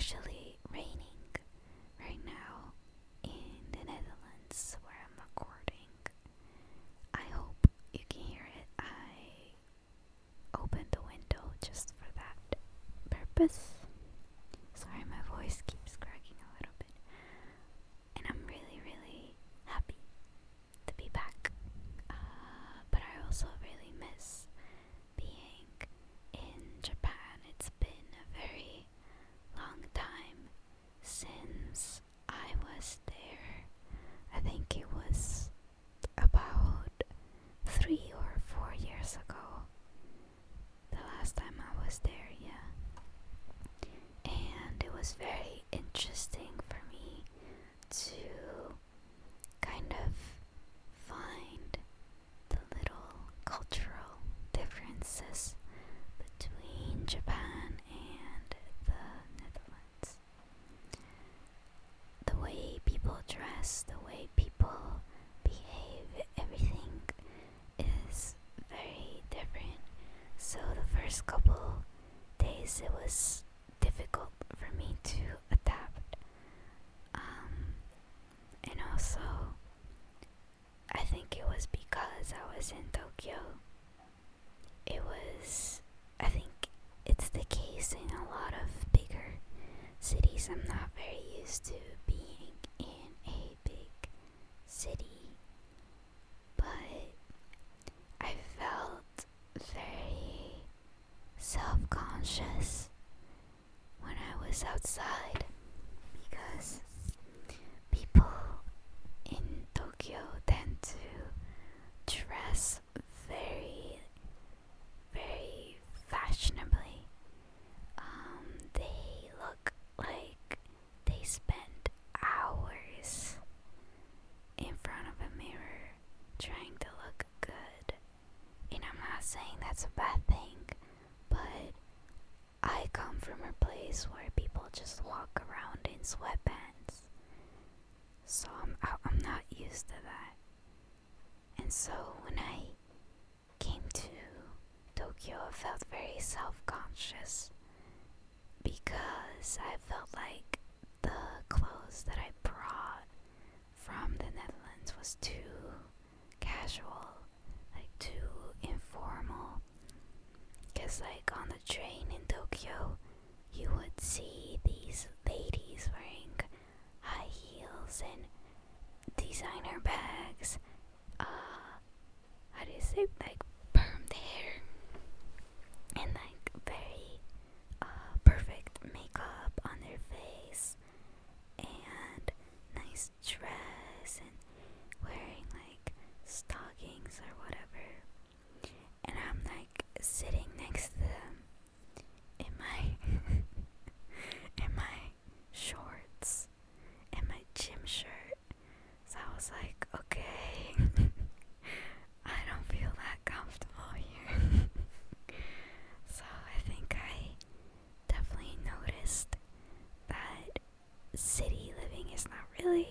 actually raining right now in the Netherlands where I'm recording. I hope you can hear it. I opened the window just for that purpose. Sorry, my voice keeps cracking a little bit. And I'm really, really happy to be back. Uh, but I also really miss being in Japan. It's been a very long time since I was there. I think it was about three or four years ago. The last time I was there, yeah. And it was very interesting for me to kind of find the little cultural differences between Japan and the Netherlands. The way people dress, the way people behave, everything is very different. So the first couple days it was difficult me to adapt. Um, and also, I think it was because I was in Tokyo. It was, I think it's the case in a lot of bigger cities. I'm not very used to being in a big city, but I felt very self conscious outside because people in Tokyo tend to dress very, very fashionably. Um, they look like they spend hours in front of a mirror trying to look good. And I'm not saying that's a bad thing, but I come from a place where people just walk around in sweatpants. So I'm, I'm not used to that. And so when I came to Tokyo, I felt very self conscious because I felt like the clothes that I brought from the Netherlands was too casual, like too informal. Because, like, on the train in Tokyo, you would see these ladies wearing high heels and designer bags. Uh, do you say, like, permed hair and, like, very uh, perfect makeup on their face and nice dress and wearing like stockings or whatever. And I'm like sitting next to them in my in my shorts and my gym shirt. So I was like, okay, I don't feel that comfortable here. so I think I definitely noticed that is not really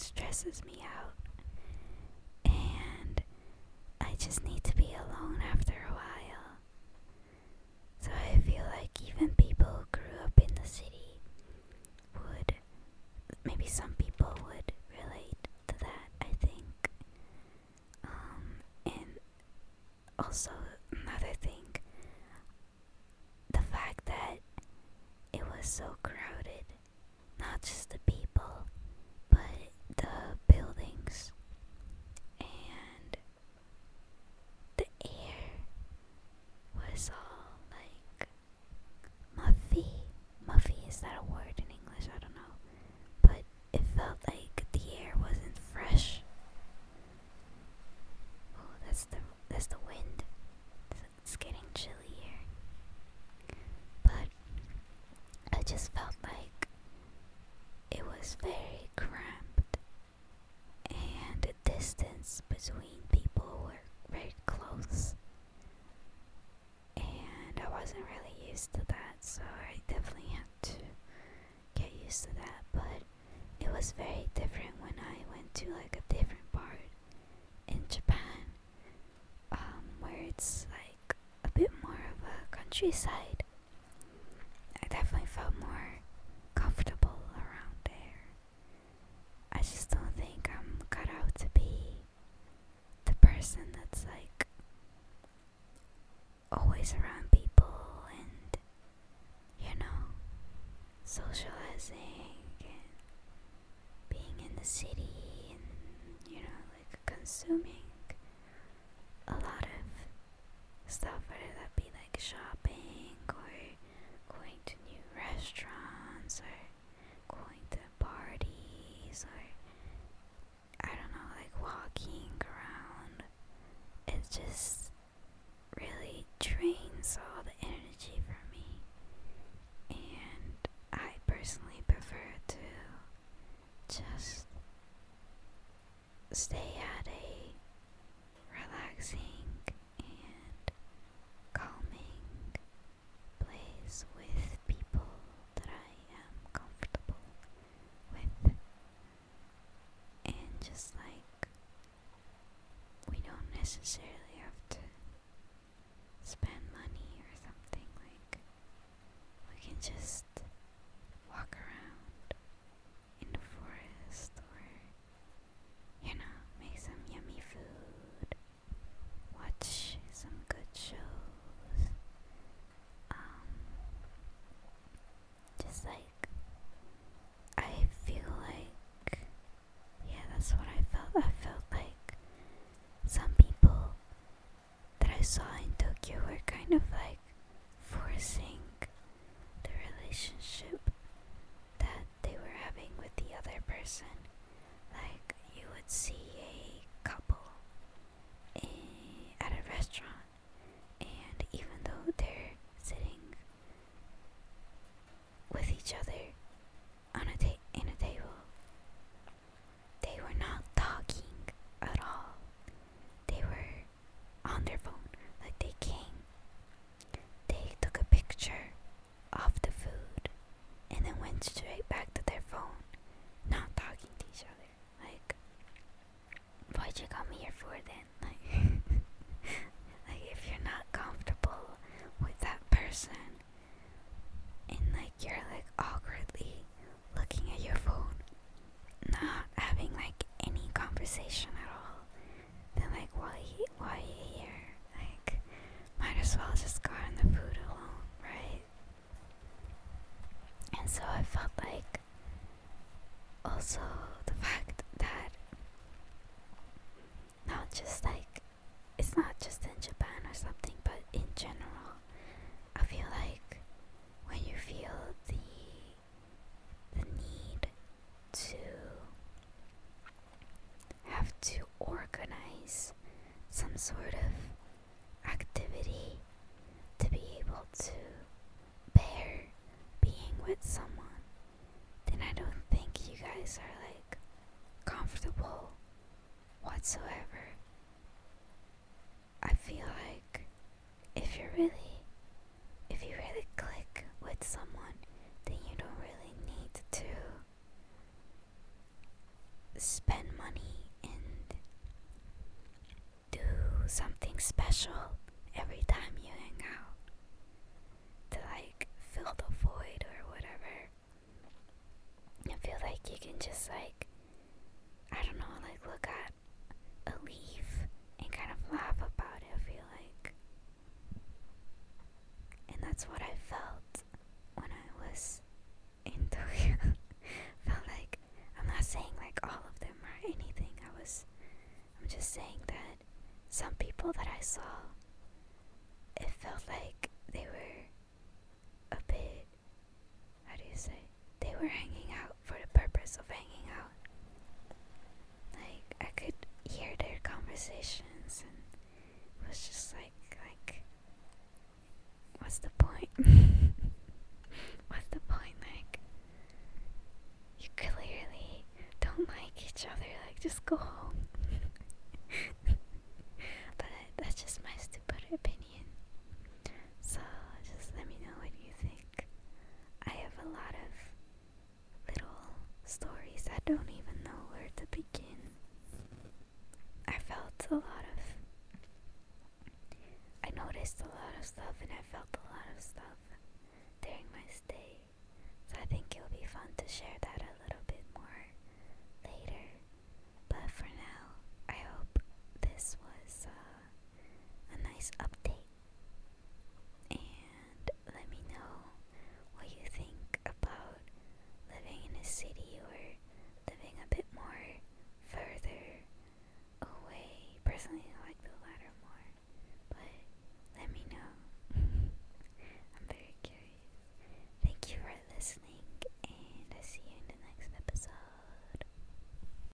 stresses me out. And I just need to be alone after a while. So I feel like even people who grew up in the city would, maybe some people would relate to that, I think. Um, and also, countryside. I definitely felt more comfortable around there. I just don't think I'm cut out to be the person that's like always around people and, you know, socializing and being in the city and, you know, like consuming a lot of stuff, whether that be like shopping necessarily then. like if you're not comfortable with that person and like you're like awkwardly looking at your phone, not having like any conversation at all, then like why why are you here? Like might as well just go the food alone, right? And so I felt like also sort of activity to be able to bear being with someone, then I don't think you guys are like comfortable whatsoever. I feel like if you're really special every time you